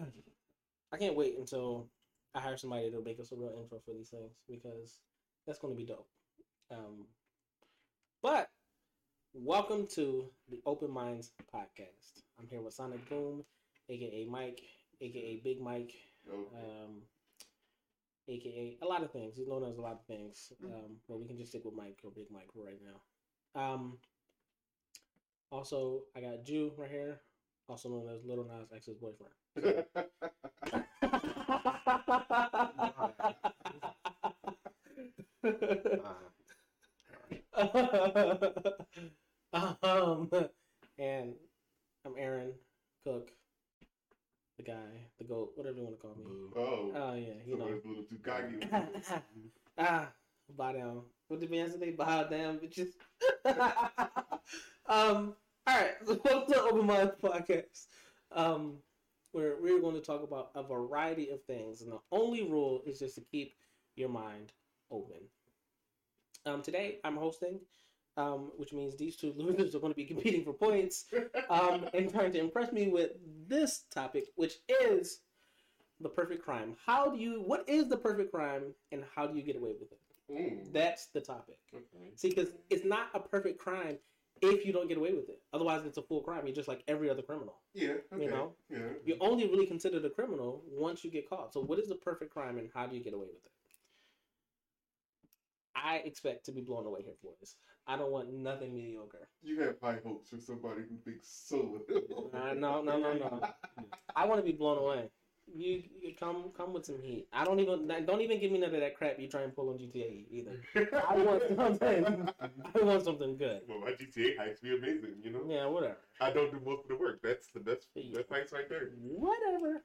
I can't wait until I hire somebody to make us a real intro for these things because that's going to be dope. Um, but welcome to the Open Minds podcast. I'm here with Sonic Boom, aka Mike, aka Big Mike, Okay. um, aka a lot of things. He's known as a lot of things, um, but we can just stick with Mike or Big Mike right now. Um, also, I got Ju right here, also known as Lil Nas X's boyfriend. Um, and I'm Aaron Cook, the guy, the goat, whatever you want to call me. oh, Oh yeah, you know. somebody's a little too cocky. ah, bow down. What did man say? Bow down, bitches. um. All right. So welcome to Open Mind Podcast. Um, where we're going to talk about a variety of things, and the only rule is just to keep your mind open. Um, today I'm hosting, um, which means these two losers are going to be competing for points, um, and trying to impress me with this topic, which is the perfect crime. How do you? What is the perfect crime, and how do you get away with it? That's the topic. okay. See, because it's not a perfect crime if you don't get away with it. Otherwise, it's a full crime. You're just like every other criminal. Yeah. Okay. You know? Yeah. You're only really considered a criminal once you get caught. So, what is the perfect crime, and how do you get away with it? I expect to be blown away here, boys. I don't want nothing mediocre. You have high hopes for somebody who thinks so. Uh, no, no, no, no. I want to be blown away. You, you come, come with some heat. I don't even, don't even give me none of that crap you try and pull on GTA either. I want something. I want something good. Well, my GTA hikes be amazing, you know. Yeah, whatever. I don't do most of the work. That's the best. Yeah. Best hikes right there. Whatever.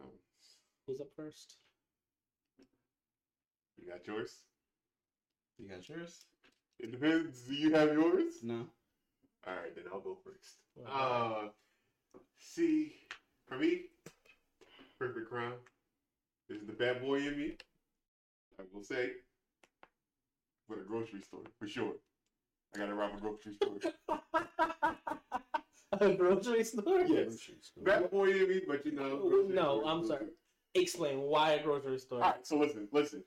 Um, Who's up first? you got yours. You got yours? It depends. Do you have yours? No. All right, then I'll go first. Okay. Uh, see, for me, perfect crime is the bad boy in me. I will say, for the grocery store for sure. I gotta rob a grocery store. a grocery store? Yes. Bad boy in me, but you know. No, store, I'm sorry. Explain why a grocery store. All right, so listen, listen.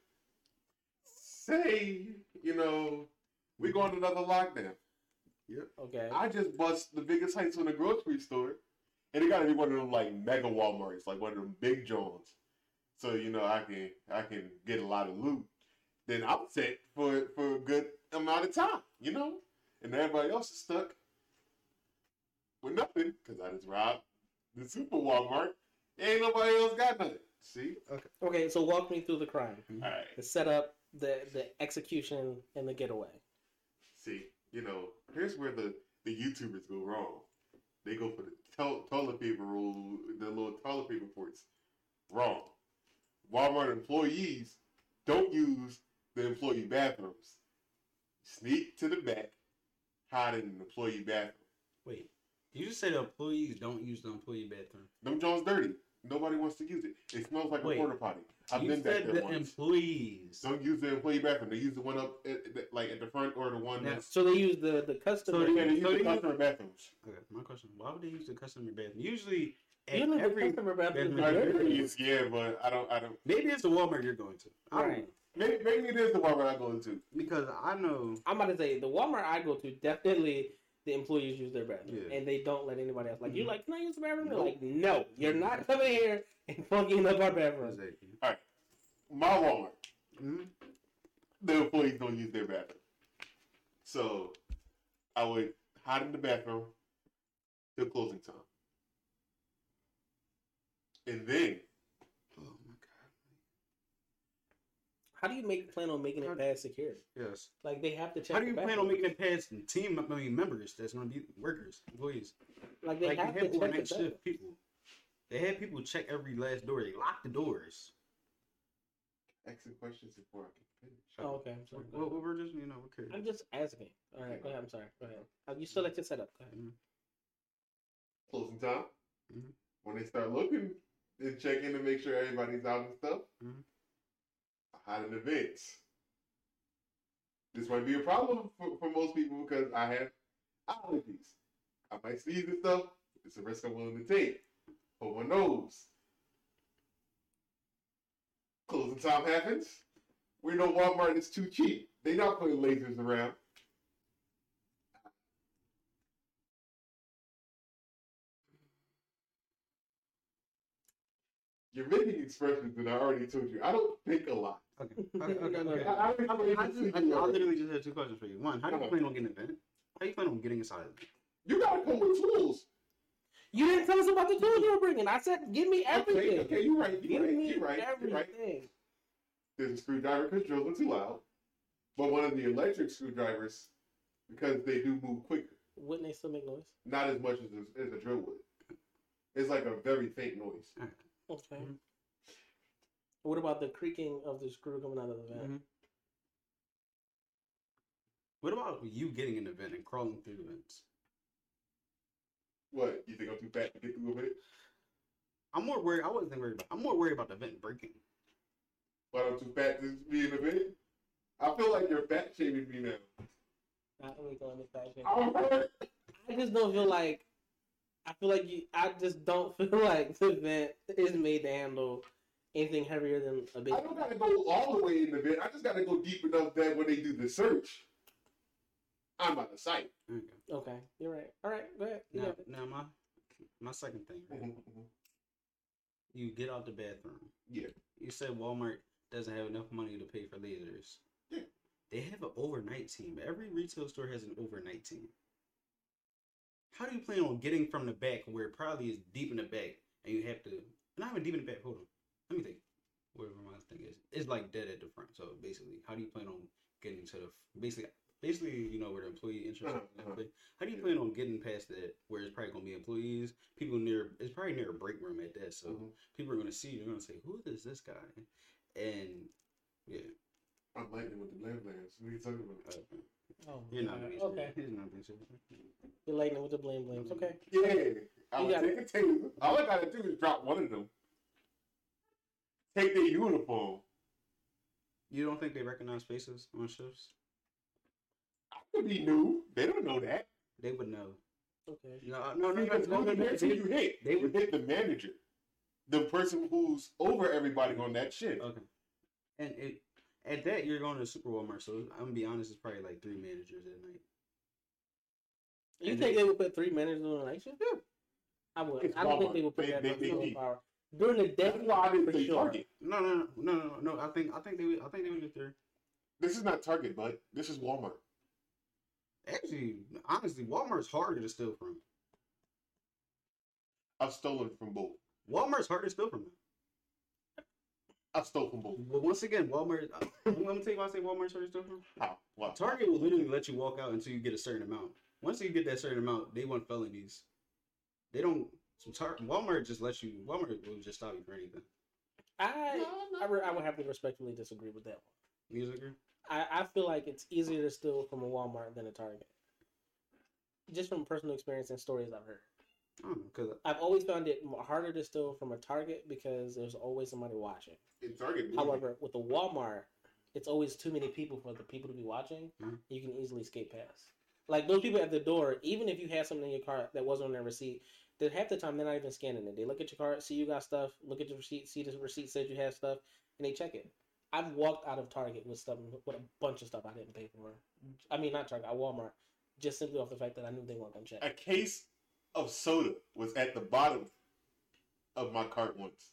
Say, you know, we go on another lockdown. Yep. Okay. I just bust the biggest heights on a grocery store, and it got to be one of them like mega WalMarts, like one of them big Jones. So you know, I can I can get a lot of loot. Then I'm set for for a good amount of time, you know, and everybody else is stuck with nothing because I just robbed the super Walmart. Ain't nobody else got nothing. See, Okay, Okay. so walk me through the crime. Mm-hmm. all right. The setup, the the execution, and the getaway. See, you know, here's where the, the YouTubers go wrong. They go for the to- toilet paper roll, the little toilet paper ports. Wrong. Walmart employees don't use the employee bathrooms. Sneak to the back, hide in an employee bathroom. Wait. You just said the employees don't use the employee bathroom. Them Jones dirty. Nobody wants to use it. It smells like Wait. a porta potty. I've you been back said there the once. employees. don't use the employee bathroom. They use the one up at, at- like at the front or the one Now. So they use the the customer. So Yeah, they use so the they use- customer bathrooms. Okay, my question: Why would they use the customer bathroom? Usually, at Usually the every customer bathroom bathroom- dirty. Yeah, but I don't. I don't. maybe it's the Walmart you're going to. I don't Right. know. Maybe, maybe it is the Walmart I go into. because I know. I'm about to say the Walmart I go to definitely the employees use their bathroom Yeah. and they don't let anybody else. Like you're Mhm. like, can I use the bathroom? They're like, no, you're not coming here and fucking up our bathroom. Exactly. My Walmart, hmm the employees don't use their bathroom. So I would hide in the bathroom till closing time. And then Oh my god. How do you make plan on making it past security? Yes. Like they have to check. How do the you plan on making it past the team? I mean, members that's going to be workers, employees. Like they like have they to have on check the that shift people. They had people check every last door. They locked the doors. asking questions before I can finish. Oh, okay. I'm sorry. What, what we're just, you know, okay. I'm just asking. All right, go ahead. I'm sorry. Go ahead. Uh, You still like your setup. Go ahead. Closing time. Mhm. When they start looking and checking to make sure everybody's out and stuff, Mhm. In the vents. This might be a problem for, for most people because I have allergies. I might sneeze and stuff. It's a risk I'm willing to take. Oh, one knows. Closing time happens. We know Walmart is too cheap. They not putting lasers around. You're making expressions that I already told you. I don't think a lot. Okay. Okay. Okay. okay. I, I, I, I, I, just, I, I literally just had two questions for you. One, how do you plan on getting an event? How do you plan on getting inside of it? you gotta come with tools. You didn't tell us about the tools you were bringing. I said, give me everything. Okay, okay, you're right. You're right. me You're right. You're right. everything. There's a screwdriver because drills are too loud, but one of the electric screwdrivers because they do move quicker, Wouldn't they still make noise? not as much as a, as a drill would. It's like a very faint noise. Okay. Mhm. What about the creaking of the screw coming out of the vent? Mhm. What about you getting in the vent and crawling through the vents? What you think I'm too fat to get through with vent? I'm more worried. I wasn't worried about. I'm more worried about the vent breaking. But I'm too fat to be in the vent. I feel like you're fat shaming me now. Not really going to fashion. I'm. I just don't feel like. I feel like you. I just don't feel like the vent is made to handle anything heavier than a big. I don't gotta go all the way in the bed. I just gotta go deep enough that when they do the search, I'm out of sight. Okay. Okay, you're right. All right, go ahead. You Now, now my my second thing. Right? Mm-hmm, mm-hmm. You get out the bathroom. Yeah. You said Walmart doesn't have enough money to pay for lasers. Yeah. They have an overnight team. Every retail store has an overnight team. How do you plan on getting from the back where it probably is deep in the back and you have to not even deep in the back, hold on. Let me think. Whatever my thing is. It's like dead at the front. So basically, how do you plan on getting to the basically basically, you know, where the employee interest Uh-huh, is. uh-huh. How do you plan on getting past that where it's probably gonna be employees, people near it's probably near a break room at that, so Mhm. people are gonna see you, they're gonna say, Who is this guy? And yeah, I'm lightning with the blam blams. What are you talking about? uh, Oh, you're not being okay. serious. You're not being serious. You're lightning with the blame blames. Okay. Yeah, I You would got take a taser. All I gotta do is drop one of them. Take their uniform. You don't think they recognize faces on shifts? I could be new. They don't know that. They would know. Okay. No, uh, no, no, no, Because no, no, no, they- you hit. they you would- hit the manager, the person who's over everybody on that shit. Okay. And it at that you're going to Super Walmart, so I'm gonna be honest, it's probably like three managers at night. You And think they- they would put three managers on a night shift? Yeah. I would. It's I don't think they would put They- that they- much they full need- power during the day. That's why I didn't for sure. Target. No, no, no, no, no, no. I think I think they would I think they would get there. This is not Target, but This is Walmart. Actually, honestly, Walmart's harder to steal from. I've stolen from both. Walmart's harder to steal from. I've stolen from both. But once again, Walmart. uh, I'm gonna tell you why I say Walmart's harder to steal from. How? What? Target will literally let you walk out until you get a certain amount. Once you get that certain amount, they want felonies. They don't. So Tar- Walmart just lets you. Walmart will just stop you for anything. I No, I, re- I would have to respectfully disagree with that one. You agree? I, I feel like it's easier to steal from a Walmart than a Target. Just from personal experience and stories I've heard. I don't cause I've always found it harder to steal from a Target because there's always somebody watching. In Target. However, with the Walmart, it's always too many people for the people to be watching. Mhm. You can easily skate past. Like those people at the door, even if you had something in your cart that wasn't on their receipt, then half the time they're not even scanning it. They look at your cart, see you got stuff, look at the receipt, see the receipt says you have stuff, and they check it. I've walked out of Target with stuff with a bunch of stuff I didn't pay for. I mean, not Target, at Walmart, just simply off the fact that I knew they weren't gonna check. a case of soda was at the bottom of my cart once.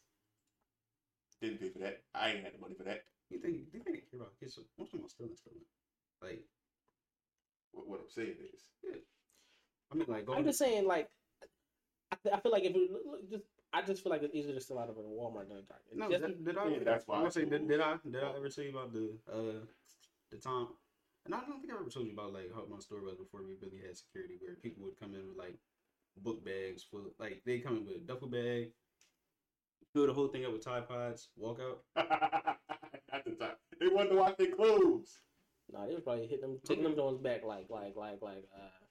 Didn't pay for that. I ain't had the money for that. you think you think they care about kids? I'm talking stealing, stealing. Like What, what I'm saying is, I mean, like going. I'm just saying, like, I, I feel like if it, look, look, just, I just feel like it's easier to steal out of a Walmart than a Target. No, Just- did, did I? Yeah, that's why I'm I gonna say, did, did I? Did I ever tell you about the uh the time? And I don't think I ever told you about like how my store was before we really had security, where people would come in with like book bags full, like they come in with a duffel bag, fill the whole thing up with Tide Pods, walk out. at the time, they wanted to wash their clothes. No, they was probably hitting them, taking them Jones back like, like, like, like, uh,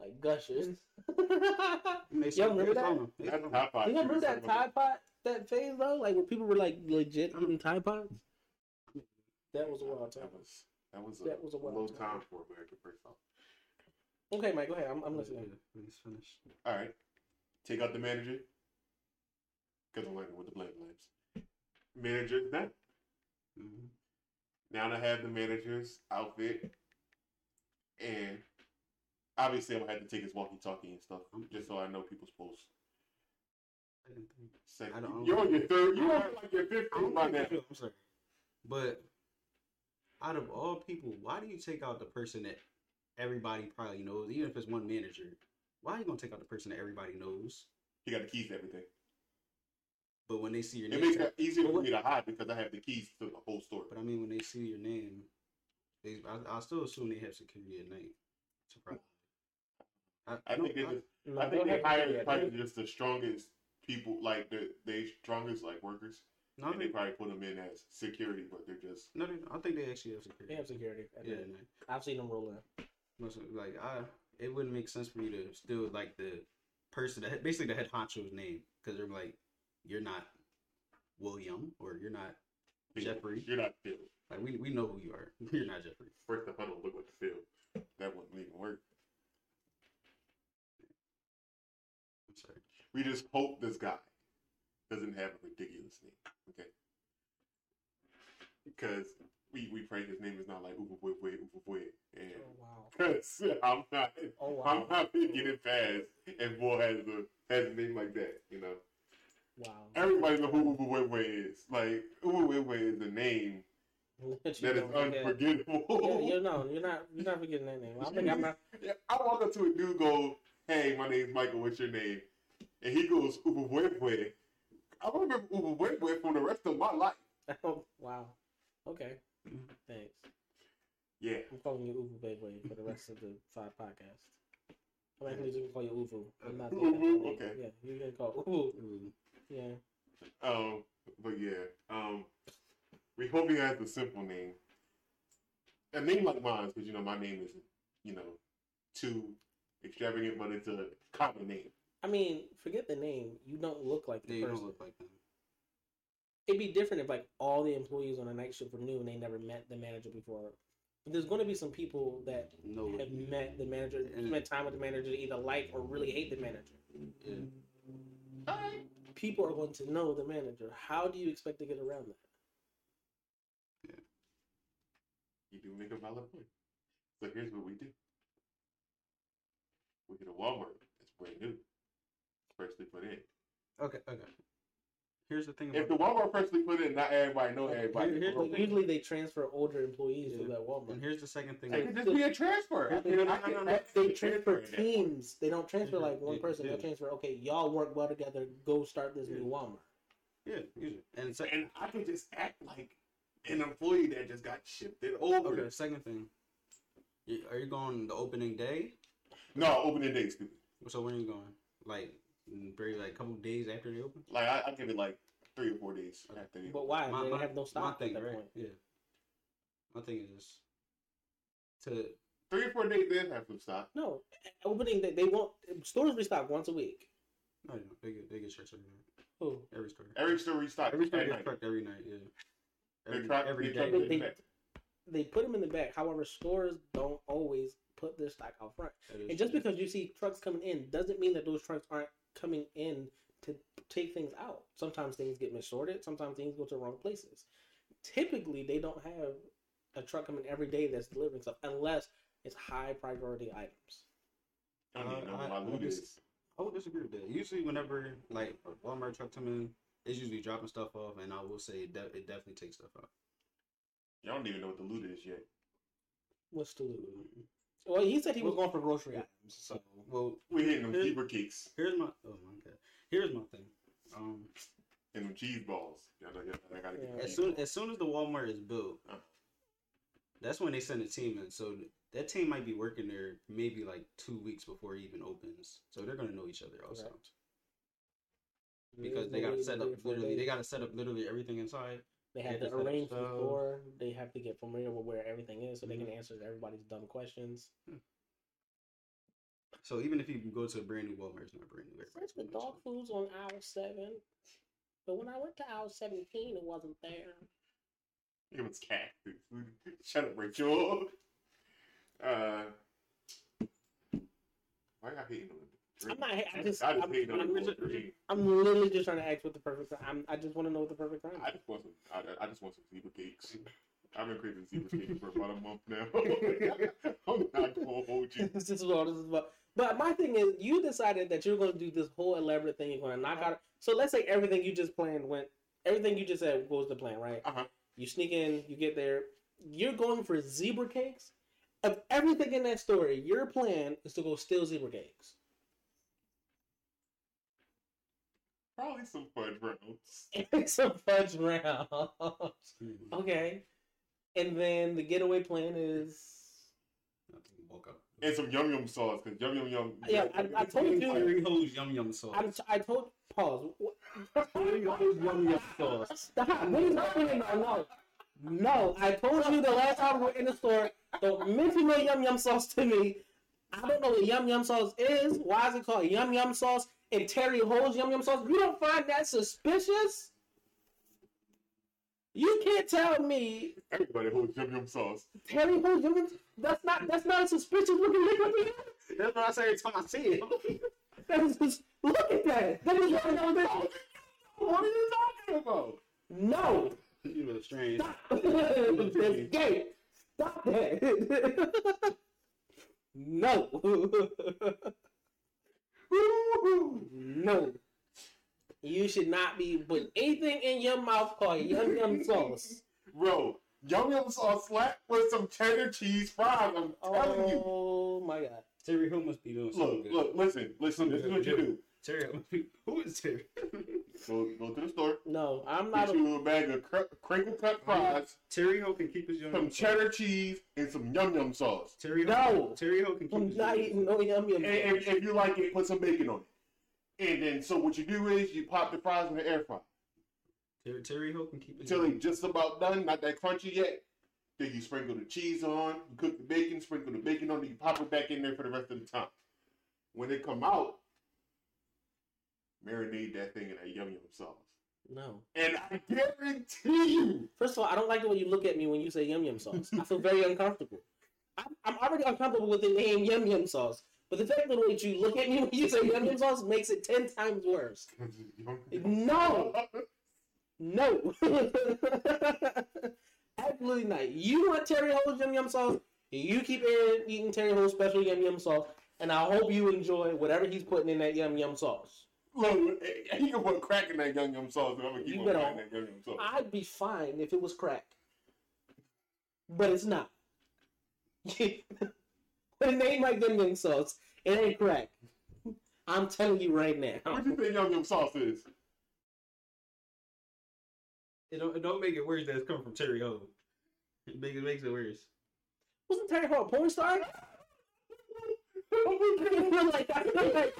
like gushers. And they Y'all remember it's that? on them. It's That's on them. Tide Pods. you remember that Tide Pod that phase though, like when people were like legit eating Tide Pods? That was a wild time. That was that was a, That was a wild low time. time for American first off. Okay, Mike, go ahead. I'm, I'm listening. Yeah, He's finished. All right, take out the manager. because I'm learning with the blank blanks. Manager's done. hmm Now I have the manager's outfit, and obviously I'm gonna have to take his walkie-talkie and stuff, just so I know people's posts. Second I you're on your third. You're on like your fifth I one don't by now. I'm sorry. But out of all people, why do you take out the person that everybody probably knows, even if it's one manager? Why are you gonna take out the person that everybody knows? He got the keys to everything. But when they see your It name, makes it easier for me to hide because I have the keys to the whole store. but I mean, when they see your name, they, I, I still assume they have security at night. Surprise. I, I think they just, No, I think they have to hire probably just the strongest people, like the they strongest like workers, no, and they they, probably put them in as security, but they're just no, they, I think they actually have security. They have security. Yeah, night. at night. I've seen them roll in. Like I, it wouldn't make sense for you to steal like the person that basically the head honcho's name because they're like, you're not William or you're not Jeffrey. You're not Phil. Like we we know who you are. You're not Jeffrey. First the huddle look like Phil. That wouldn't even work. I'm sorry. We just hope this guy doesn't have a ridiculous name. Okay. Because we, we pray his name is not like Uvuwe Uvuwe. And Oh wow. because I'm not Oh I'm not making it fast and boy has a has a name like that, you know. Wow. Everybody know who Uvuwe is. Like Uvuwe is a name that is unforgettable. Yeah, you're no, you're not. You're not forgetting that name. I think I'm not. Yeah, I walk up to a dude, go, "Hey, my name's Michael. What's your name?" And he goes, "Ubawebwe." I remember Ubawebwe for the rest of my life. Oh, wow. Okay. Thanks. Yeah, I'm calling you Baby for the rest of the five podcasts. I'm actually just gonna call you Uvu. I'm not saying that Uvu? Okay. Yeah, you're gonna call Uvu. Yeah. um, but yeah, um, we hope he has a simple name. A name like mine, because you know my name isn't, you know, too extravagant, but it's a common name. I mean, forget the name. You don't look like the Yeah, you person. don't look like them. It'd be different if like all the employees on a night shift were new and they never met the manager before. But there's going to be some people that No. have met the manager, And- spent time with the manager, to either like or really hate the manager. Yeah. People are going to know the manager. How do you expect to get around that? Yeah. You do make a valid point. So here's what we do. We get a Walmart that's brand new, freshly put in. Okay. Okay. Here's the thing. If the Walmart freshly put in, not everybody know everybody. Here- here's the usually they transfer older employees to Yeah. that Walmart. and here's the second thing. It could just be a transfer. I No, no, no, no, no. they transfer teams. They don't transfer like one Yeah, person. They transfer. Okay, y'all work well together. Go start this new Walmart. Yeah. Usually. And it's And I can just act like an employee that just got shifted over. okay. Second thing. Are you going the opening day? No, opening day, stupid. So when are you going? Like, very like a couple days after they open. Like I, I give it like three or four days after. they- But why? My- they my- have no My stock thing, at that right? point. Yeah. My thing is to Three or four days, they have some stock. No, opening day. They won't. Stores restock once a week. Oh, no, no, they get they get shirts every night. Who? Every store. Every store restock. Every store gets night. trucked every night. Yeah. They Every, truck- every they day. They- They put them in the back. However, stores don't always put their stock out front. And just true. because you see trucks coming in doesn't mean that those trucks aren't coming in to take things out. Sometimes things get missorted. Sometimes things go to the wrong places. Typically, they don't have a truck coming every day that's delivering stuff unless it's high priority items. I don't even know what I- my I loot just- is. I would disagree with that. Usually, whenever like a Walmart truck come in, it's usually dropping stuff off, and I will say it, de- it definitely takes stuff out. Y'all don't even know what the loot is yet. What's the loot? Well, he said he was going for grocery items. So Well, We hitting them Here- zebra cakes here's my oh my god. Here's my thing. Um, and them cheese balls. Y'all know, y'all, gotta get Yeah. the as cheese soon balls. as soon as the Walmart is built, Uh. that's when they send a team in. So that team might be working there maybe like two weeks before it even opens. So they're gonna know each other also. Correct. Because they gotta set up literally they gotta set up literally everything inside. They They have have to to set up arrange the stove. store. They have to get familiar with where everything is, so they Mhm. can answer everybody's dumb questions. So even if you go to a brand new Walmart, it's not brand new. Search for Everybody's dog foods on aisle seven, but when I went to aisle seventeen, it wasn't there. It was cat food. Shut up, Rachel. Uh, why y'all hating on I'm not. I just. I just I'm, hate I'm, green. I'm literally just trying to ask what the perfect. I'm. I just want to know what the perfect time. I just want some. I, I just want some zebra cakes. I've been craving zebra cakes for about a month now. I'm not gonna hold you. this is what this is about. But my thing is, you decided that you're going to do this whole elaborate thing. You're going to knock out. So let's say everything you just planned went. Everything you just said goes to plan, right? Uh huh. You sneak in, you get there. You're going for zebra cakes. Of everything in that story, your plan is to go steal zebra cakes. Probably some fudge rounds. Some fudge rounds. Mhm. okay. And then the getaway plan is. Woke up. And some yum yum sauce, because yum yum yum. Yeah, I- I told you- Terry Ho's yum yum sauce. I'm, I told. Pause. Terry Ho's yum yum sauce. Stop. What is happening? No, no. No, I told you the last time we were in the store, don't mention no yum yum sauce to me. I don't know what yum yum sauce is. Why is it called yum yum sauce? And Terry Ho's yum yum sauce. You don't find that suspicious? You can't tell me Everybody holds yum yum sauce. Terry Ho's yum yum. That's not. That's not a suspicious looking liquor. to you. That's what I say every time I see it. That is just, look at that. That is yum yum sauce. What are you talking about? No. you know, strange. Stop. That's gay. Stop that. no. No. You should not be putting anything in your mouth called yum yum sauce. Bro, yum yum sauce slap with some cheddar cheese fries. I'm telling you. Oh my god. Terry Ho must be doing something Look, good. look, listen, listen. This is what you do. Terry Ho must be. Who is Terry? Go, go to the store. No, I'm not. Get A, you a bag of cr- crinkle cut fries, Terry Ho can keep his yum some yum sauce. cheddar cheese, and some yum yum sauce. Terry Ho. No. Terry Ho can keep I'm his not yum eating no yum yum. And, and if you like it, put some bacon on it. And then, so what you do is you pop the fries in the air fryer Terry, Terry Ho can keep his. until yum they just about done, not that crunchy yet. Then you sprinkle the cheese on, you cook the bacon, sprinkle the bacon on, then you pop it back in there for the rest of the time. When they come out, marinate that thing in that yum yum sauce. No. And I guarantee you, First of all, I don't like the way you look at me when you say yum yum sauce. I feel very uncomfortable. I'm, I'm already uncomfortable with the name yum yum sauce. But the fact that the way you look at me when you say yum yum sauce makes it ten times worse. No. No. Absolutely not. You want Terry Ho's yum yum sauce? You keep eating Terry Ho's special yum yum sauce, and I hope you enjoy whatever he's putting in that yum yum sauce. Look, he can put crack in that yum yum sauce, and I'm gonna keep You on better- that yum yum sauce. I'd be fine if it was crack, but it's not. With a name like yum yum sauce, it ain't crack. I'm telling you right now. What do you think yum yum sauce is? It don't, it don't make it worse that it's coming from Terry Ho. It makes it makes it worse. Wasn't Terry Ho a porn star? I feel like I feel like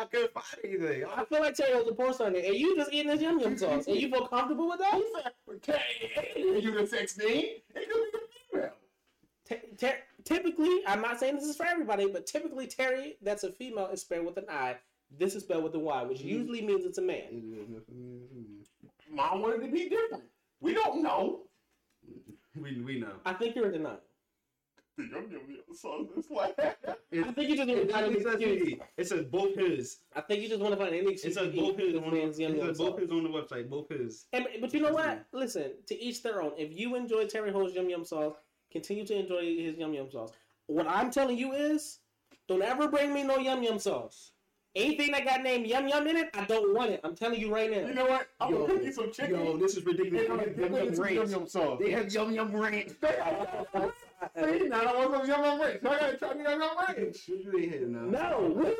I couldn't find anything. I feel like Terry was a porn star, and you just eating this yum yum sauce, and you feel comfortable with that? You the sex name? It could be a female. T- ter- typically, I'm not saying this is for everybody, but typically Terry, that's a female, is spelled with an I. This is spelled with a Y, which mm-hmm. usually means it's a man. Mm-hmm. Mom wanted to be different. We don't know. We we know. I think you're in denial. The yum yum yum sauce is like. I think you just want to find an It says, excuse. it says both his. I think you just want to find any It says both his on the, it says both his on the website. Both his. And, but you know what? Listen, to each their own. If you enjoy Terry Ho's yum yum sauce, continue to enjoy his yum yum sauce. What I'm telling you is, don't ever bring me no yum yum sauce. Anything that got named yum yum in it, I don't want it. I'm telling you right now. You know what? I'm Yo, gonna cook you some chicken. Yo, this is ridiculous. They have it yum yum yum yum sauce. They have yum yum ranch. See, now I want some yum yum ranch. So I gotta try the yum yum ranch. What do they have now? No.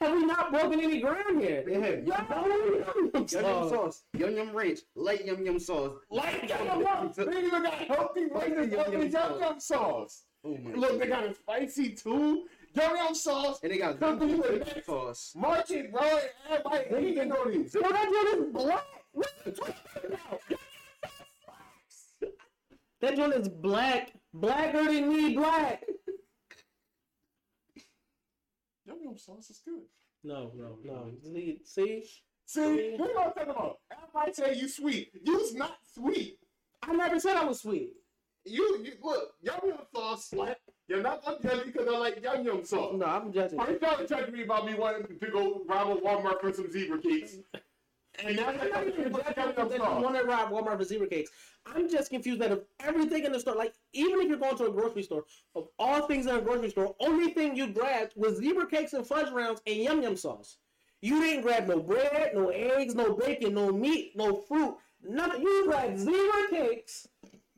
Have we not broken any ground here? They have yum Yum yum sauce. sauce, yum yum ranch, light yum yum sauce. Like yum yum yum. They even got healthy Like the yum yum yum sauce. sauce. Oh my Look, God. they got it spicy too. Yum yum sauce. And they got Come yum through with it. sauce. March it, bro. Everybody eating on these. Yo, that joint is black. What are you talking about? That joint is black. Blacker than me, black. Yum yum sauce is good. No, no, no. See, see? See, what am I talking about? Everybody say you sweet. You's not sweet. I never said I was sweet. You, you look, yum yum sauce slap. Yeah, not judging because I like yum yum sauce. No, I'm judging. Why you trying to judge me about me wanting to go rob a Walmart for some zebra cakes? And now I'm not even you're judging yum yum that you want to rob Walmart for zebra cakes. I'm just confused that of everything in the store, like even if you're going to a grocery store, of all things in a grocery store, only thing you grabbed was zebra cakes and fudge rounds and yum yum sauce. You didn't grab no bread, no eggs, no bacon, no meat, no fruit, nothing. You grabbed zebra cakes,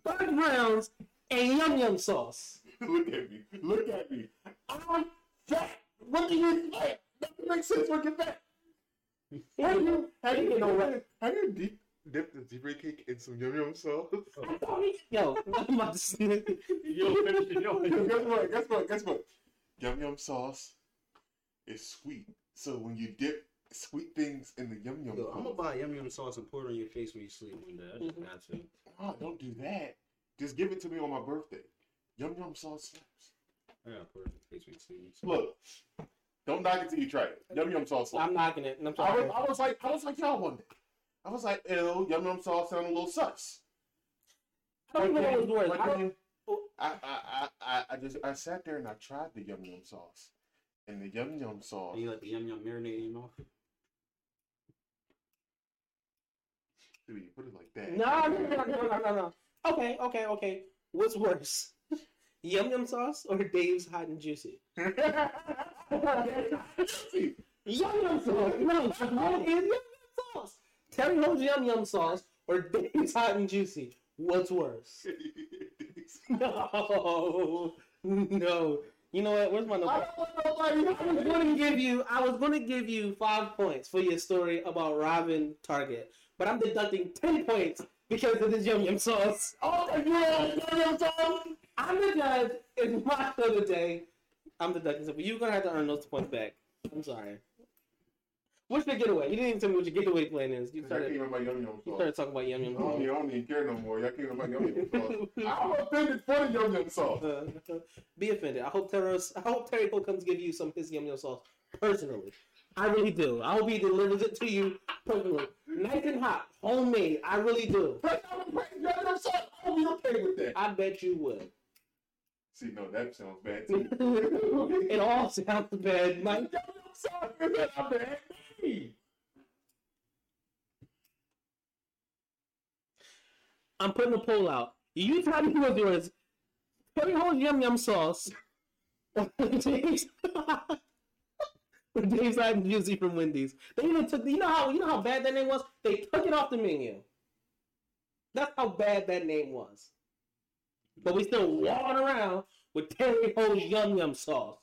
fudge rounds, and yum yum sauce. Look at me. Look at me. I'm fat. What do you think? That makes sense when you're fat. Have you, have you, You know what? have you deep dipped the zebra cake in some yum yum sauce? Yo, I'm about to say- Yo, yo. guess what? Guess what? Guess what? Yum yum sauce is sweet. So when you dip sweet things in the yum yum I'm gonna buy yum yum sauce and pour it on your face when you sleep one day. I just got to. oh, don't do that. Just give it to me on my birthday. Yum yum sauce slaps. I gotta pour it on your face when you sleep. Look, don't knock it till you try it. Yum yum sauce slaps. I'm knocking it. I'm I was, I was like, I was like y'all one day. I was like, ew, yum yum sauce sound a little sus. I don't even know what's worse. But I don't- then I, I, I, I, I just I sat there and I tried the yum yum sauce, and the yum yum sauce. And you let the yum yum marinate in your mouth. Dude, you put it like that. No, no, no, no, no, no, no. Okay, okay, okay. What's worse? Yum Yum sauce or Dave's Hot and Juicy? Yum Yum sauce. No, what is Yum Yum sauce? Terry Ho's Yum Yum sauce or Dave's Hot and Juicy? What's worse? No, no. You know what? Where's my I notebook? don't nobody. I was going to give you. I was going to give you five points for your story about robbing Target, but I'm deducting ten points because of this Yum Yum sauce. Oh my yum yum sauce. I'm the judge. It's my show today. I'm deducting something. You're gonna have to earn those points back. I'm sorry. What's your getaway? You didn't even tell me what your getaway plan is. You started. came with my yum yum You sauce. started talking about Yum Yum. I don't, even, I don't even care no more. Y'all came with my yum yum sauce. I'm offended for the yum yum sauce. Uh, be offended. I hope Terry. I hope Terry Cole comes give you some of his Yum Yum sauce personally. I really do. I hope he delivers it to you personally, nice and hot, homemade. I really do. But I would pay yum yum sauce. I would be okay with that. I bet you would. See, no, that sounds bad too. it all sounds bad, Mike. I'm putting a poll out. You tell me what's yours. Terry Ho's Yum Yum sauce. or Dave's Hot Juicy from Wendy's. They even took. You know how you know how bad that name was. They took it off the menu. That's how bad that name was. But we still walking around with Terry Ho's Yum Yum sauce.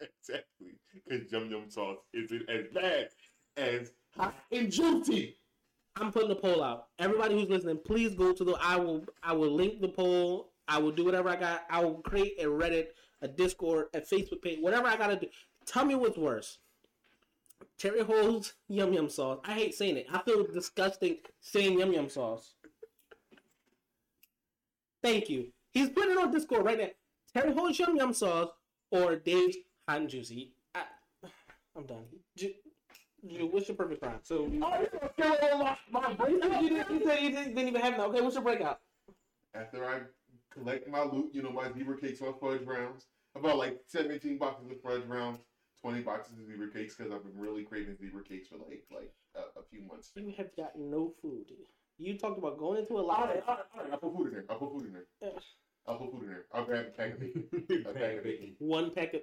Exactly. Because yum yum sauce isn't as bad as and juicy. I'm putting the poll out. Everybody who's listening, please go to the. I will. I will link the poll. I will do whatever I got. I will create a Reddit, a Discord, a Facebook page, whatever I gotta do. Tell me what's worse. Terry Ho's yum yum sauce. I hate saying it. I feel disgusting saying yum yum sauce. Thank you. He's putting it on Discord right now. Terry Ho's yum yum sauce or Dave's hot and juicy. I, I'm done. Ju, what's your perfect crime? So Oh, you gonna kill all my, my you said you didn't, you said you didn't, didn't even have that. Okay, what's your breakout? After I collect my loot, you know, my zebra cakes, my fudge rounds, about like 17 boxes of fudge rounds, 20 boxes of zebra cakes, because I've been really craving zebra cakes for like like a, a few months. You have got no food. You talked about going into a lot. right, all right, all right. I'll put food in there. I'll put food in there. I'll put food in there. I'll grab a pack of bacon. A bag of bacon. One pack of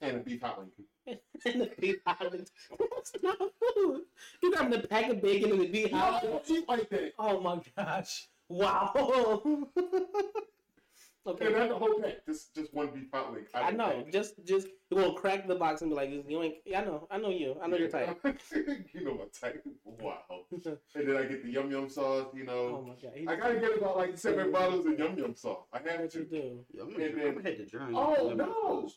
And a beef hot wing. and a beef hot island. That's not food. You got the pack of bacon and the beef I island. don't like that. Oh my gosh! Wow. And okay, that's the whole pack. Just just one beef hot wing. I know. Just, just you won't crack the box and be like, "You ain't." Yeah, I know. I know you. I know your type. you know my type. Wow. And then I get the yum yum sauce. You know. oh know, my god! He I gotta get about like seven bottles of yum yum sauce. I have what you to. do? Yo, I'm gonna, then- I'm gonna hit the drown. Oh no!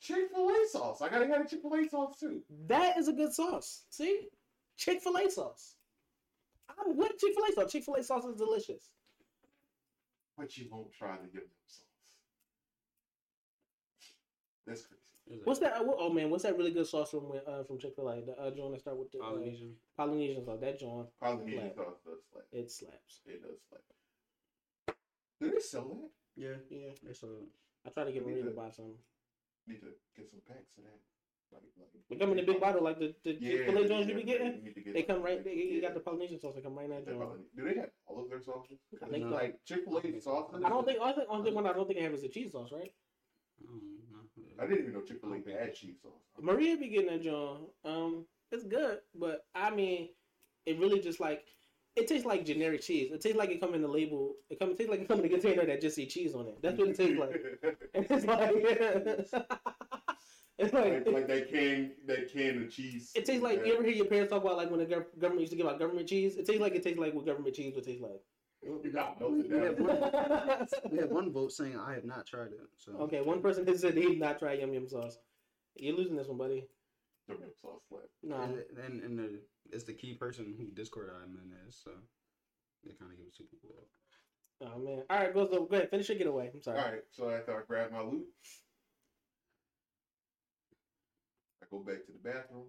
Chick Fil A sauce. I gotta get a Chick Fil A sauce too. That is a good sauce. See, Chick Fil A sauce. I'm with Chick Fil A sauce. Chick Fil A sauce is delicious. But you won't try the yum yum sauce. That's crazy. What's that? Oh man, what's that really good sauce from uh, from Chick Fil A? The uh, joint that start with the uh, Polynesian? Polynesian sauce. That joint, Polynesian Slap. sauce does slap. it slaps. It does slap. Do they sell that? Yeah, Yeah. that's a. I try to get Me Maria to too. buy some. Need to get some packs of that. Like, like, They come in a big bottle like the the Yeah, Chick-fil-A joints you be getting. you get They come right. They, you got the Polynesian sauce. They come right in that joint. probably- Do they have all of their sauces? I think so. Like Chick Fil A sauces. I don't think. I think only one I don't think I have is the cheese sauce, right? I didn't even know Chick Fil A had cheese sauce. Maria be getting that joint. Um, it's good, but I mean, it really just like it tastes like generic cheese. It tastes like it come in the label. It come it tastes like it come in a container that just see cheese on it. That's what it tastes like. And it's like it's like, like, like that can that can of cheese. it tastes like you ever hear your parents talk about like when the gov- government used to give out government cheese. It tastes like it tastes like what government cheese would taste like. God knows it We have, down. one, we have one vote saying I have not tried it. So okay, one person has said he'd not try yum yum sauce. You're losing this one, buddy. The real sauce left. Nah. And, and, and the, it's the key person who Discord I'm in is, so they kind of give it to people. Oh man. All right, go go go ahead. Finish your getaway. I'm sorry. All right, so after I grab my loot, I go back to the bathroom,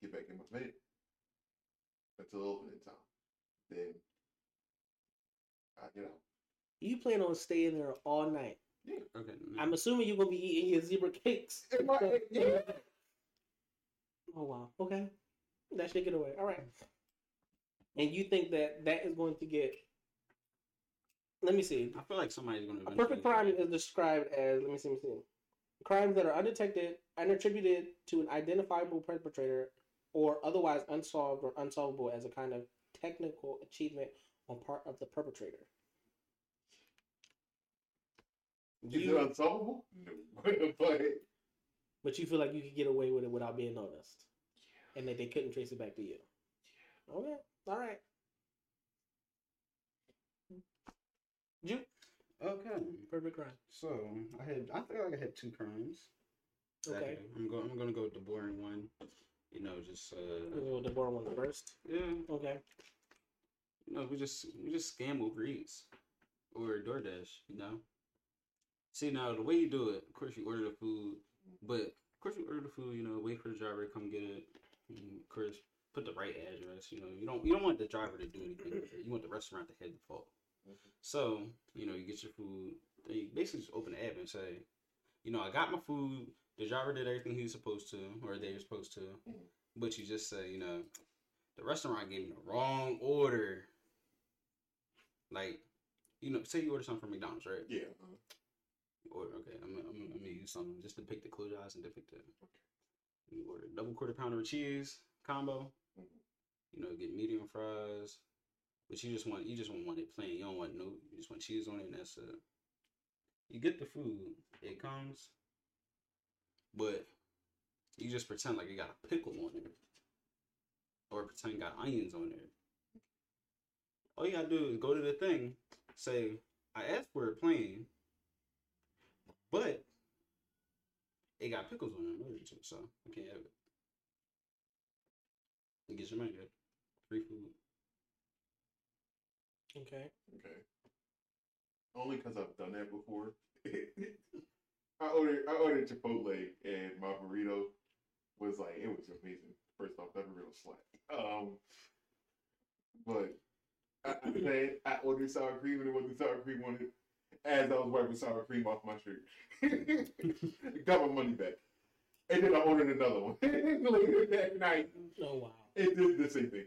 get back in my bed until opening time. Then I get out. You plan on staying there all night. Yeah. Okay. I'm assuming you're gonna be eating your zebra cakes. Am I- yeah. Oh wow. Okay. That should get away. All right. And you think that that is going to get? Let me see. I feel like somebody's gonna. A perfect crime is described as let me see. Let me see. Crimes that are undetected, and attributed to an identifiable perpetrator, or otherwise unsolved or unsolvable as a kind of technical achievement on part of the perpetrator. Is You- it unsolvable? But But you feel like you could get away with it without being noticed, and that they couldn't trace it back to you. Okay. All right. You Okay. perfect crime. So I had. I feel like I had two crimes. Okay. day. I'm going. I'm gonna go with the boring one. You know, just uh, We'll go with the boring one first. yeah. Okay. You know, we just we just scam Uber Eats or DoorDash. You know. See now the way you do it. Of course, you order the food, but of course you order the food. You know, wait for the driver to come get it. Course, put the right address. You know, you don't you don't want the driver to do anything. You want the restaurant to head the fault. So you know, you get your food. Then you basically just open the app and say, you know, I got my food. The driver did everything he was supposed to, or they were supposed to. Mhm. But you just say, you know, the restaurant gave me the wrong order. Like, you know, say you order something from McDonald's, right? yeah. Or okay, I'm, I'm, I'm gonna use something just to pick the close eyes and depict it. You order double quarter pounder of cheese combo. Mhm. You know, get medium fries, but you just want you just want it plain. You don't want no. You just want cheese on it, and that's it. You get the food, it comes, but you just pretend like you got a pickle on it, or pretend you got onions on it. All you gotta do is go to the thing, say, "I asked for it plain." But it got pickles on it, allergic to, so I can't have it. You get your money back. Free food. Okay. Okay. Only because I've done that before. I ordered I ordered Chipotle and my burrito was like it was amazing. First off, that burrito slapped. Um, but I, I said I ordered sour cream and it wasn't sour cream on it. As I was wiping sour cream off my shirt, got my money back, and then I ordered another one later that night. Oh wow. It did the same thing.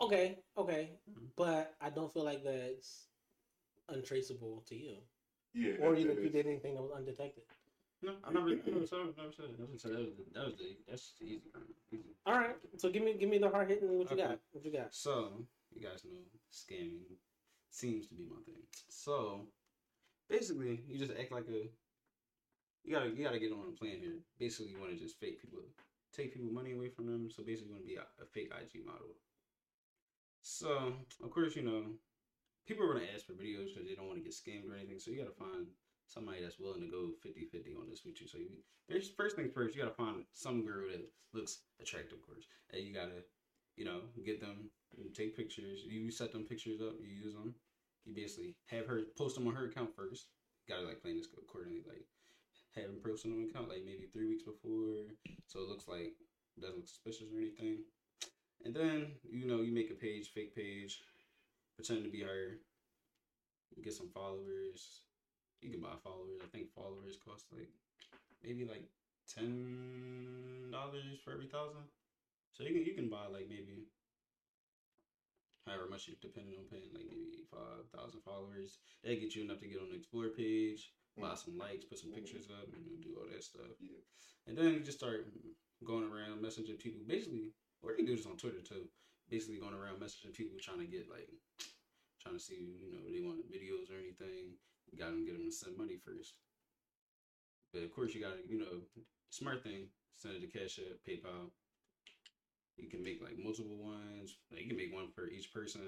Okay. Okay. But I don't feel like that's untraceable to you, Yeah, or that- even if you did anything that was undetected. No, I never, never said it. Never said it. Never said it. That was that was the, that's easy. Easy. All right. So give me give me the hard hitting. What you Okay. got? What you got? So, you guys know scamming seems to be my thing. So, basically, you just act like a. You gotta, you gotta get on a plan here. Basically, you want to just fake people, take people money away from them. So basically, you want to be a, a fake IG model. So of course, you know, people are gonna ask for videos because they don't want to get scammed or anything. So you gotta find somebody that's willing to go 50-50 on this with you. So you, there's first things first, you gotta find some girl that looks attractive, of course, and you gotta you know, get them, take pictures. You set them pictures up, you use them. You basically have her post them on her account first. Gotta like plan this accordingly. Like them post on the account like maybe three weeks before, so it looks like doesn't look suspicious or anything. And then you know you make a page, fake page, pretend to be her. Get some followers. You can buy followers. I think followers cost like maybe like ten dollars for every thousand. So you can you can buy like maybe however much you depending on paying like maybe five thousand followers. That get you enough to get on the explore page, buy mm. some likes, put some pictures up, and do all that stuff. Yeah. And then you just start going around messaging people. Basically, or you can do this on Twitter too. Basically, going around messaging people trying to get like, trying to see you know they want videos or anything. You gotta get them to send money first. But of course, you gotta you know smart thing. Send it to Cash App, PayPal. You can make like multiple ones. Like, you can make one for each person.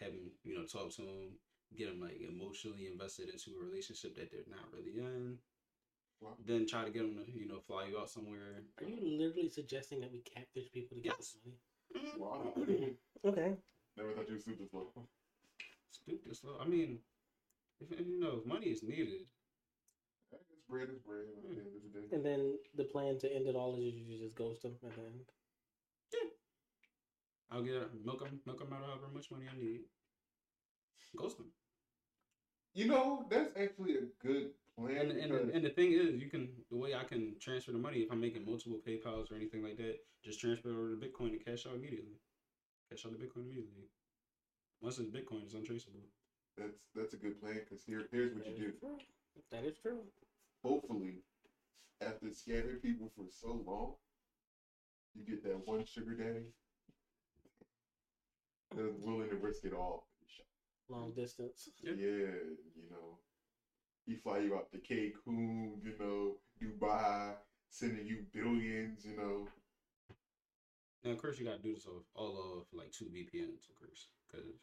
Have them you know talk to them. Get them like emotionally invested into a relationship that they're not really in Wow. then try to get them to you know fly you out somewhere. Are you literally suggesting that we catfish people to get Yes. this money? Mm-hmm. Wow. Okay. Never thought you were super slow. Stupid slow. I mean, if you know if money is needed, I guess bread is bread at the end of the day. And then the plan to end it all is you just ghost them at the end. I'll get milk them, milk them out of however much money I need. Ghost them. You know, that's actually a good plan. And and, because- and the thing is, you can the way I can transfer the money if I'm making multiple PayPal's or anything like that, just transfer it over to Bitcoin and cash out immediately. Cash out the Bitcoin immediately. Once it's Bitcoin, it's untraceable. that's that's a good plan because here here's what you do. is true. That is true. Hopefully, after scamming people for so long, you get that one sugar daddy that's willing to risk it all. for the shot. Long distance. Yeah. Yeah, you know, he fly you out to Cancun, you know, Dubai, sending you billions, you know. And of course, you gotta do this off all of like two VPNs, of course, because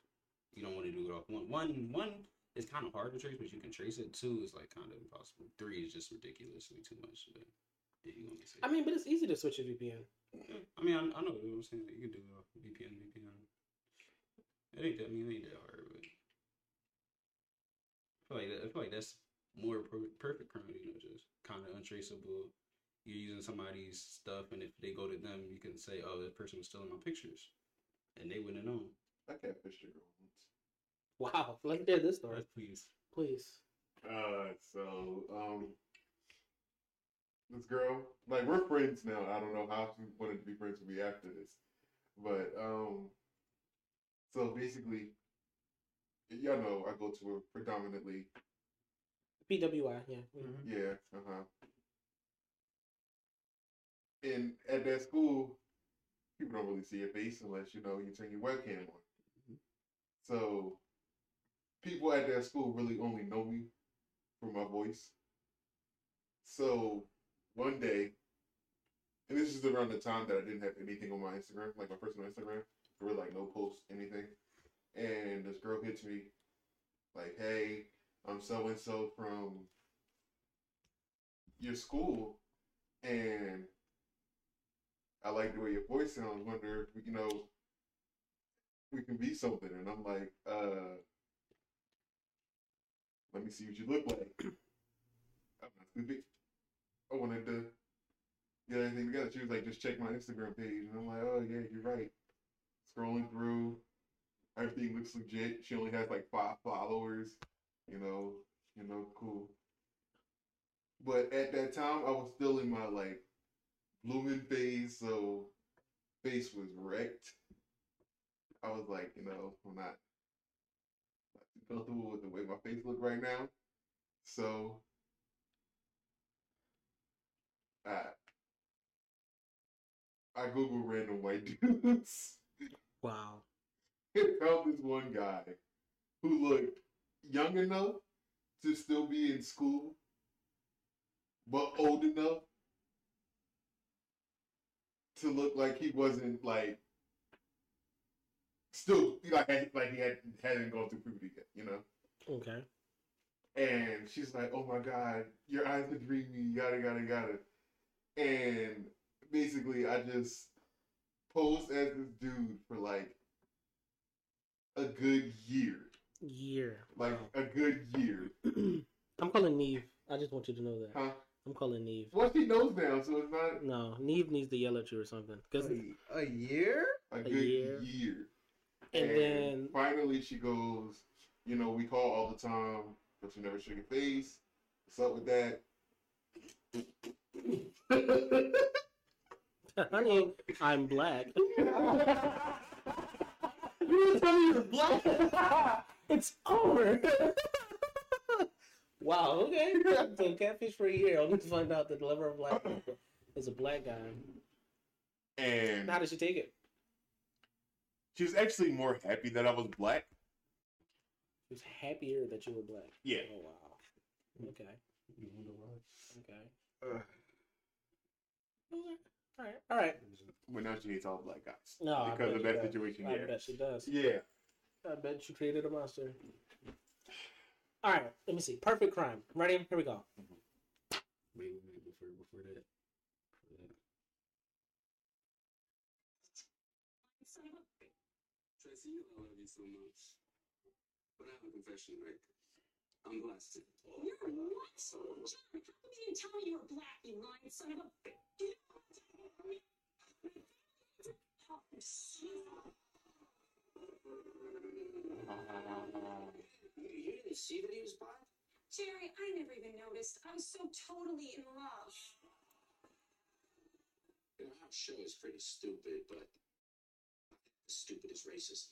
you don't want to do it off one. One, one is kind of hard to trace, but you can trace it. Two is like kind of impossible. Three is just ridiculously too much. But yeah, you want to say? I mean, but it's easy to switch a VPN. Yeah, I mean, I, I know what I'm saying. You can do it off VPN, VPN. It ain't that. I mean, it ain't that hard, but I feel like that, I feel like that's more per- perfect currently. You know, just kind of untraceable. You're using somebody's stuff, and if they go to them, you can say, "Oh, that person was stealing my pictures," and they wouldn't have known. I catfished a girl once. Wow. Let's hear this story, Right, please. please. Uh, so um, this girl, like we're friends now. I don't know how she wanted to be friends with me after this, but um, so basically, y'all know I go to a predominantly PWI, yeah. Mm-hmm. Mhm. yeah, uh huh. And at that school, people don't really see your face unless you know you turn your webcam on. Mhm. So people at that school really only know me for my voice. So one day, and this is around the time that I didn't have anything on my Instagram, like my personal Instagram, were like no posts, anything. And this girl hits me, like, "Hey, I'm so and so from your school, and I like the way your voice sounds. Wonder if you know we can be something." And I'm like, "Uh, let me see what you look like." I'm not stupid. I wanted to get everything together. She was like, "Just check my Instagram page," and I'm like, "Oh yeah, you're right." Scrolling through, everything looks legit. She only has like five followers. You know, you know, cool. But at that time, I was still in my like blooming phase, so face was wrecked. I was like, you know, I'm not, not comfortable with the way my face look right now. So I I Google random white dudes Wow. and found this one guy who looked young enough to still be in school, but old enough to look like he wasn't like still like like he had hadn't gone through puberty yet, you know. Okay. And she's like, "Oh my God, your eyes are dreamy, yada yada yada." And basically, I just posed as this dude for like a good year, Year. like Wow. a good year, I'm calling Neve. I just want you to know that. huh? I'm calling Neve. Well, she knows now, so it's not No, Neve needs to yell at you or something. Cause a year? a A good year. year. and then finally, she goes, "You know, we call all the time. But you never shook your face. What's up with that? Honey, I'm black. you didn't tell me you're black. it's over. wow. Okay. So catfish for a year, only to find out that the lover of black people is a black guy. and How did she take it? she was actually more happy that I was black. She was happier that you were black. Yeah. Oh wow. Okay. You wonder why? Okay. All right. All right. But now she hates all black guys. No, because of that does. situation. I Yeah. bet she does. Yeah. I bet she created a monster. All right. Let me see. Perfect crime. Ready? Here we go. Wait, wait, wait, before before that. Before that. Son of a bitch. Tracy, you know I love you so much. But I have a confession to make. I'm blasted. You're what? John, how come you didn't tell me you were black, you lying son of a bitch? You. You didn't see that he was black? Jerry, I never even noticed. I was so totally in love. You know, our show is pretty stupid, but stupid is racist.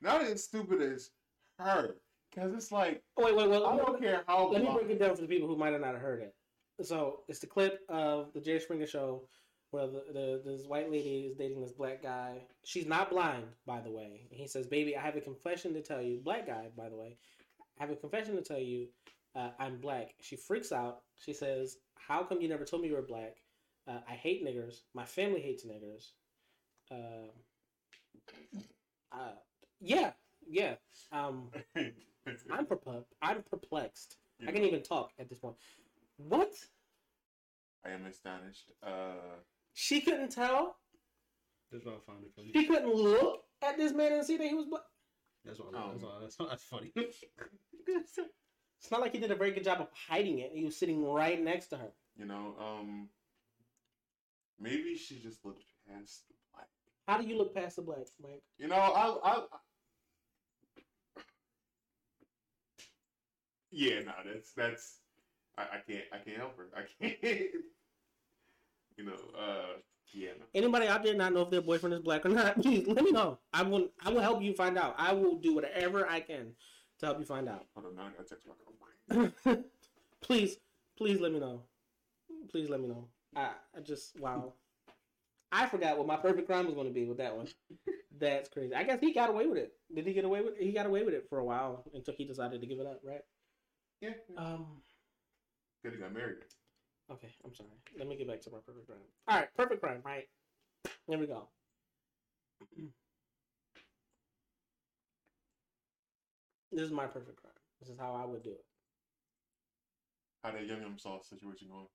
Not as stupid as her. Because it's like, wait, wait, wait. I don't care how Let me break it down for the people who might not have not heard it. So it's the clip of the Jerry Springer show where the, the this white lady is dating this black guy. She's not blind, by the way. And he says, "Baby, I have a confession to tell you." Black guy, by the way, I have a confession to tell you. Uh, I'm black. She freaks out. She says, "How come you never told me you were black? Uh, I hate niggers. My family hates niggers." Uh, uh, yeah, yeah. Um, I'm perplexed. I'm perplexed. I can't even talk at this point. What? I am astonished. Uh, She couldn't tell. That's why I found it funny. She couldn't look at this man and see that he was black. That's why. Um, That's why. That's, why, that's funny. It's not like he did a very good job of hiding it. He was sitting right next to her. you know, um, maybe she just looked past the black. How do you look past the black, Mike? You know, I, I, I yeah, no, that's that's I, I can't I can't help her. I can't. you know, uh, yeah. Anybody out there not know if their boyfriend is black or not? Please let me know. I will. I will help you find out. I will do whatever I can to help you find out. Hold on, now I gotta text my please, please let me know. Please let me know. I, I just wow. I forgot what my perfect crime was going to be with that one. That's crazy. I guess he got away with it. Did he get away with? It? He got away with it for a while until he decided to give it up, right? Yeah, Um. Good he got married. Okay, I'm sorry. Let me get back to my perfect crime. All right, perfect crime. Right. Here we go. this is my perfect crime. This is how I would do it. How that Young Yum Sauce situation going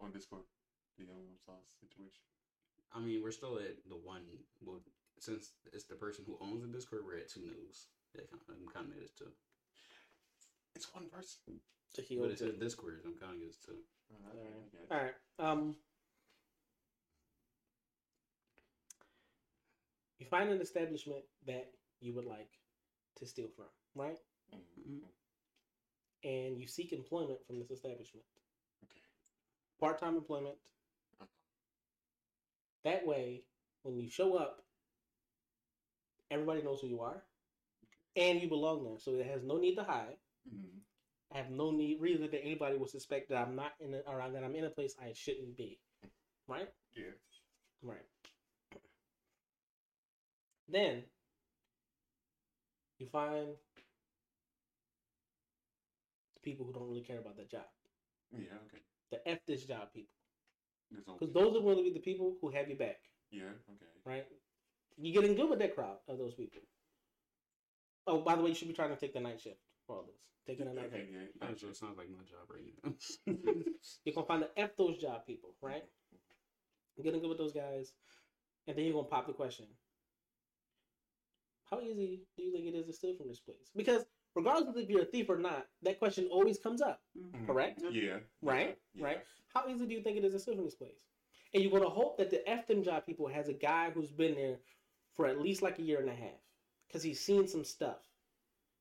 on Discord? The Young Yum Sauce situation. I mean, we're still at the one. Well, since it's the person who owns the Discord, we're at two news. Yeah, kind of, I'm counting it as two. It's one person. To heal. But it's a Discord. I'm counting it as two. All okay, right. I got All it. right. Um, you find an establishment that you would like to steal from, right? Mhm. And you seek employment from this establishment, Okay. part-time employment. Okay. That way, when you show up, everybody knows who you are, and you belong there, so it has no need to hide. Mhm. I have no need reason that anybody would suspect that I'm not in a, or that I'm in a place I shouldn't be, right? Yeah. Right. Then you find the people who don't really care about that job. Yeah. Okay. The F this job people. Because those are going to be the people who have you back, Yeah. Okay. right? You're getting good with that crowd of those people. Oh, by the way, you should be trying to take the night shift all this. Taking the night Okay. shift. Yeah. That Gotcha. just sounds like my job right now. You're going to find the F those job people, right? You're getting good with those guys. And then you're going to pop the question How easy do you think it is to steal from this place? Because regardless of if you're a thief or not, that question always comes up, Mhm. correct? Yeah. Right? Yeah. Right? How easy do you think it is to steal from this place? And you're going to hope that the F them job people has a guy who's been there for at least like a year and a half because he's seen some stuff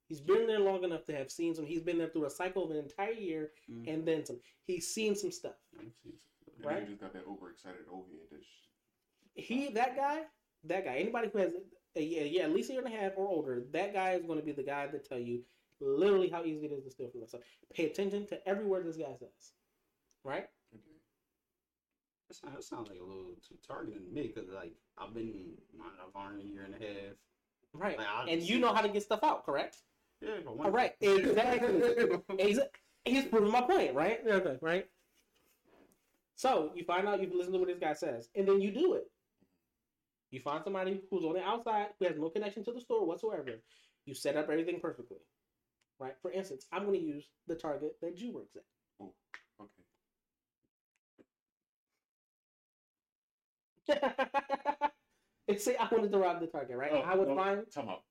He's been there long enough to have seen some. He's been there through a cycle of an entire year Mhm. and then some. He's seen some stuff. And Right. You just got that overexcited old head. That's He, that guy, that guy, anybody who has a year, yeah, at least a year and a half or older, that guy is going to be the guy to tell you literally how easy it is to steal from us. So pay attention to every word this guy says. Right? okay. That sounds, that sounds like a little too targeted to me because like I've been I've on a year and a half. Right. Like, and you know how to get stuff out, correct? Yeah, All right. Exactly. Exa- He's proving my point, right? Okay, right? So you find out you listen to what this guy says, and then you do it. You find somebody who's on the outside who has no connection to the store whatsoever. You set up everything perfectly, right? For instance, I'm going to use the Target that Ju works at. Oh, Okay. and say I wanted to rob the Target, right? Oh, I would no. find Time out.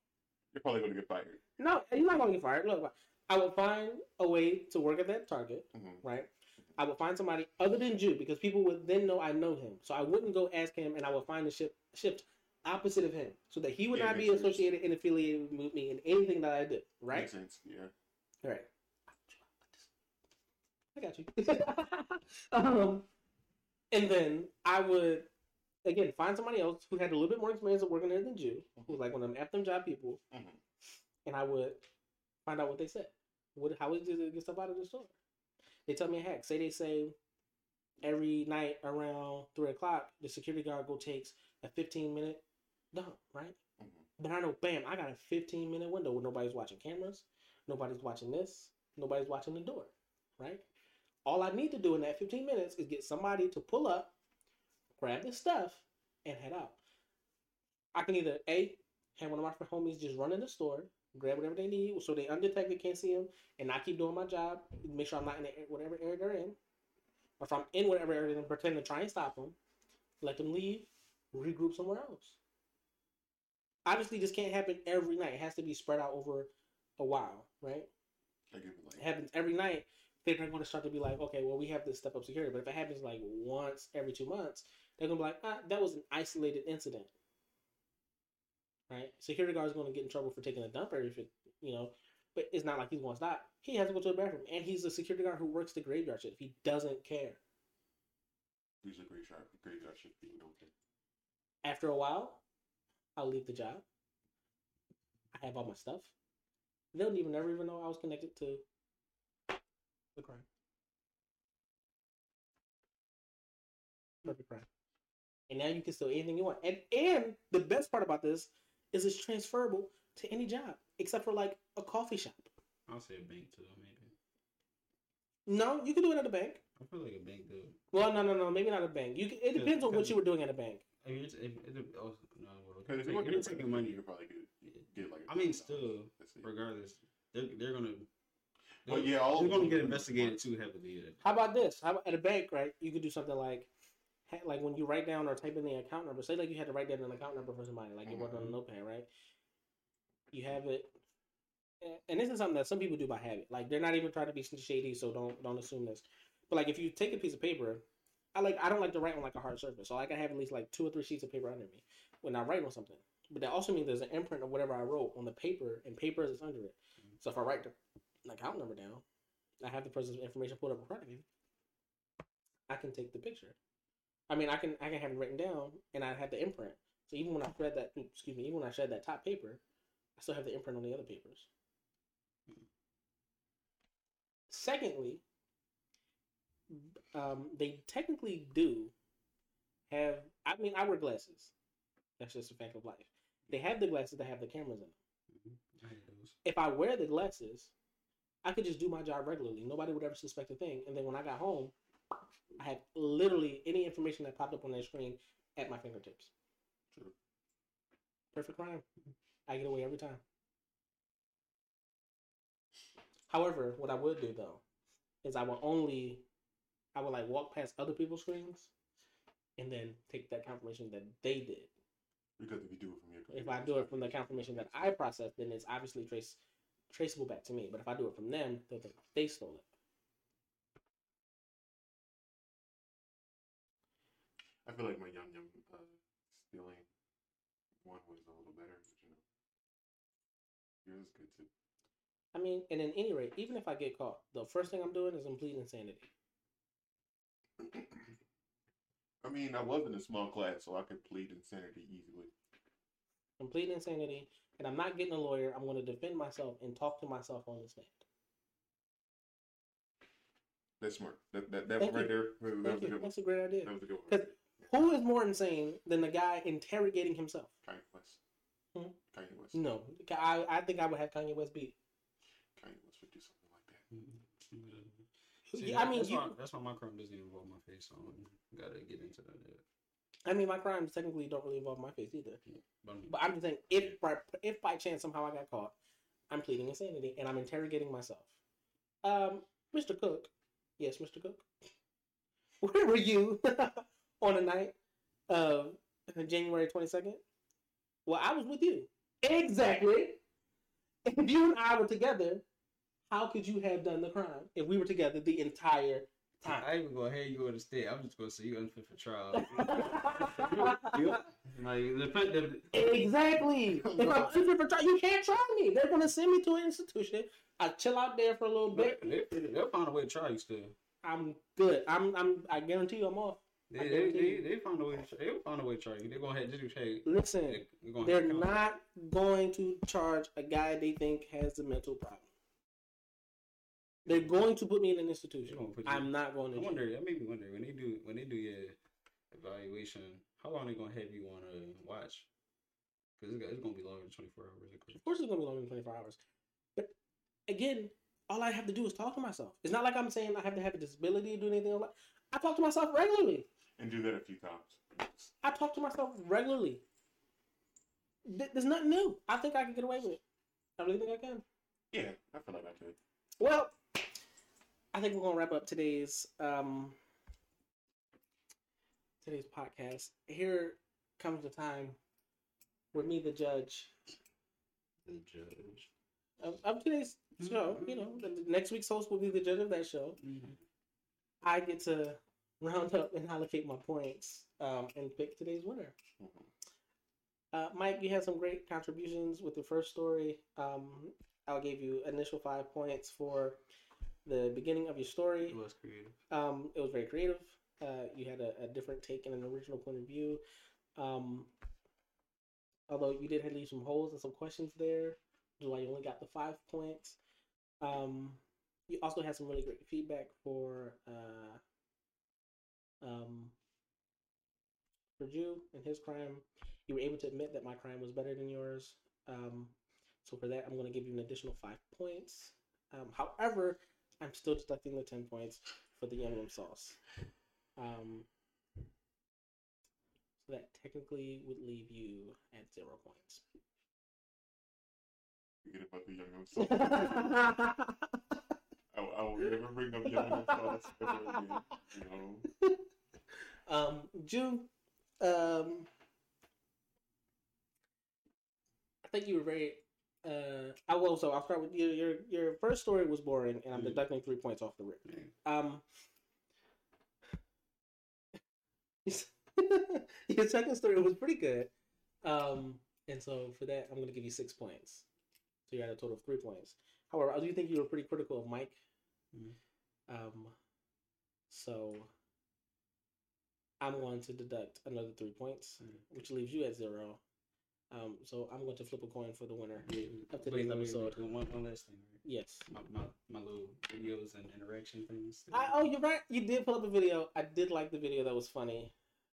You're probably gonna get fired. no, you're not going to get fired. Look, I would find a way to work at that Target. Mhm. right? I would find somebody other than Ju because people would then know I know him. So I wouldn't go ask him, and I would find the ship shift opposite of him, so that he would Yeah, not be makes sense. associated and affiliated with me in anything that I did. Right? Makes sense. Yeah. All right. I got you. um, and then I would again find somebody else who had a little bit more experience of working there than Ju, who was like one of them F them job people, Mhm. and I would find out what they said. What how is it get stuff out of the store? They tell me a hack. Say they say every night around three o'clock, the security guard go takes a fifteen minute dump, right? Mhm. But I know, bam, I got a 15 minute window where nobody's watching cameras, nobody's watching this, nobody's watching the door, right? All I need to do in that 15 minutes is get somebody to pull up, grab the stuff, and head out. I can either A, have one of my homies just run in the store, grab whatever they need so they undetected, can't see them, and I keep doing my job, make sure I'm not in the, whatever area they're in. Or if I'm in whatever area, then pretend to try and stop them, let them leave, regroup somewhere else obviously this can't happen every night. It has to be spread out over a while, right? It happens every night. They're going to start to be like, okay, well, we have this step up security. But if it happens like once every two months, they're going to be like, ah, that was an isolated incident, right? Security guard is going to get in trouble for taking a dumper if it, you know, but it's not like he's going to stop. He has to go to the bathroom, and he's a security guard who works the graveyard shift. He doesn't care. usually great sharp, graveyard shift don't care. After a while, I'll leave the job. I have all my stuff. They'll even never even know I was connected to the crime. Perfect crime. And now you can steal anything you want. And and the best part about this is it's transferable to any job except for like a coffee shop. I'll say a bank too, maybe. No, you can do it at a bank. I feel like a bank though. Well, no, no, no, maybe not a bank. You can, it depends on what you were doing at a bank. I mean, it's, it, it, oh, no, well, Because if if you want you're taking money, you could probably get get like. a I mean, still, regardless, they're they're gonna. Well, they're- yeah, all they're gonna get investigated too heavily. How about this? How about at a bank, right? You could do something like, like when you write down or type in the account number. Say like you had to write down an account number for somebody, like you wrote on a Mhm. notepad, right? You have it, and this is something that some people do by habit. Like they're not even trying to be shady, so don't don't assume this. But like if you take a piece of paper, I like I don't like to write on like a hard surface, so like I have at least like two or three sheets of paper under me when I write on something. But that also means there's an imprint of whatever I wrote on the paper, and paper is under it. So if I write the account number down, I have the person's information pulled up in front of me. I can take the picture. I mean, I can I can have it written down, and I have the imprint. So even when I shred that, excuse me, even when I shred that top paper, I still have the imprint on the other papers. Secondly, um, they technically do have. I mean, I wear glasses. That's just a fact of life. They have the glasses that have the cameras in them. Mhm. I. If I wear the glasses, I could just do my job regularly. Nobody would ever suspect a thing. And then when I got home, I have literally any information that popped up on that screen at my fingertips. True. Perfect crime. I get away every time. However, what I would do though is I will only I would like walk past other people's screens and then take that confirmation that they did. Because if you do it from your If I do it from the confirmation that I processed, then it's obviously trace traceable back to me. But if I do it from them, they'll think they stole it. I feel like my yum yum uh, stealing one was a little better, but you know, yours is good too. I mean, and at any rate, even if I get caught, the first thing I'm doing is I'm pleading insanity. I mean, I was in a small class, so I could plead insanity easily. I'm pleading insanity, and I'm not getting a lawyer. I'm going to defend myself and talk to myself on the stand. That's smart. That that, that right you. there. That, Thank was a good one. That's a great idea. That was a good one. Because who is more insane than the guy interrogating himself? Kanye West. Hmm? Kanye West. No, I, I think I would have Kanye West beat. Kanye West would do something like that. See, I mean, that's, you, why, that's why my crime doesn't even involve my face. So I gotta get into that. yeah. I mean, my crimes technically don't really involve my face either. But I'm- But I'm just saying, if by, if by chance somehow I got caught, I'm pleading insanity and I'm interrogating myself. Um, Mr. Cook, yes, Mr. Cook, where were you on the night of January 22nd? Well, I was with you. Exactly. If you and I were together, how could you have done the crime if we were together the entire time? I ain't even gonna have you go to state. I'm just gonna say you unfit for trial. Like the fact that Exactly. If I'm unfit for trial, you can't try me. They're gonna send me to an institution. I chill out there for a little bit. they, they'll find a way to try you still. I'm good. I'm. I'm. I guarantee you, I'm off. I They they, they, they find a way. To, they'll find a way to try you. They're gonna have just hey. Listen, they- They're, they're not going to charge a guy they think has a mental problem. They're going to put me in an institution. I'm not going I to. wonder. That made me wonder when they do when they do your evaluation. How long they gonna have you on a watch? Because it's, it's gonna be longer than 24 hours. of course. It's gonna be longer than 24 hours. But again, all I have to do is talk to myself. It's not like I'm saying I have to have a disability to do anything. I talk to myself regularly. And do that a few times. I talk to myself regularly. Th- There's nothing new. I think I can get away with it. I really think I can. Yeah, I feel like I could. Well, I think we're gonna wrap up today's um today's podcast. Here comes the time where me, the judge The judge. of, of today's show, you know, the, the next week's host will be the judge of that show. I get to round up and allocate my points um, and pick today's winner. Mhm. Uh, Mike, you had some great contributions with the first story. Um, I'll give you initial five points for the beginning of your story. It was creative. Um, it was very creative. Uh, you had a, a different take and an original point of view. Um, although you did leave some holes and some questions there, which is why you only got the five points. Um, you also had some really great feedback for uh, um, for Ju and his crime. You were able to admit that my crime was better than yours. Um, so for that, I'm going to give you an additional five points. Um, however, I'm still deducting the ten points for the yum yum sauce. Um, so that technically would leave you at zero points. Forget about the young sauce. I, I will never bring up young young sauce ever again. You know. um, Ju, um, I think you were very. Uh, I will. So I'll start with your your your first story was boring, and I'm Mhm. deducting three points off the rip. Um, your second story was pretty good. Um, and so for that, I'm going to give you six points. So you're at a total of three points. However, I do think you were pretty critical of Mike. Mhm. Um, so I'm going to deduct another three points, Mhm. which leaves you at zero. Um, so I'm going to flip a coin for the winner. Yeah. Of today's Wait, wait, episode. wait, One, one last thing, right? Yes. My, my, my little videos and interaction things. I, oh, you're right. You did pull up a video. I did like the video. That was funny.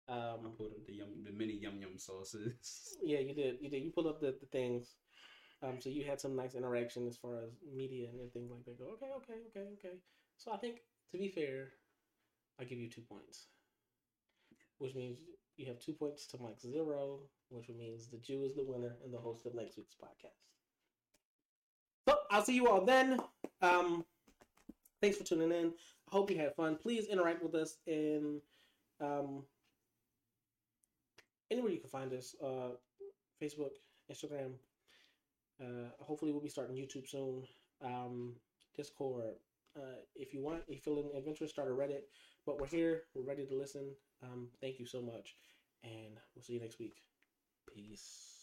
I Um, pulled up the yum, the mini yum yum sauces. yeah, you did. You did. You pulled up the, the things. Um, so you had some nice interaction as far as media and everything like that. Go, okay, okay, okay, okay. So I think, to be fair, I'll give you two points, which means you have two points to Mike's zero, which means the Ju is the winner and the host of next week's podcast. So I'll see you all then. Um, thanks for tuning in. I hope you had fun. Please interact with us in um, anywhere you can find us uh, Facebook, Instagram. Uh, hopefully, we'll be starting YouTube soon. Um, Discord. Uh, if you want, if you're feeling adventurous, start a Reddit. But we're here. We're ready to listen. Um, thank you so much. And we'll see you next week. Peace.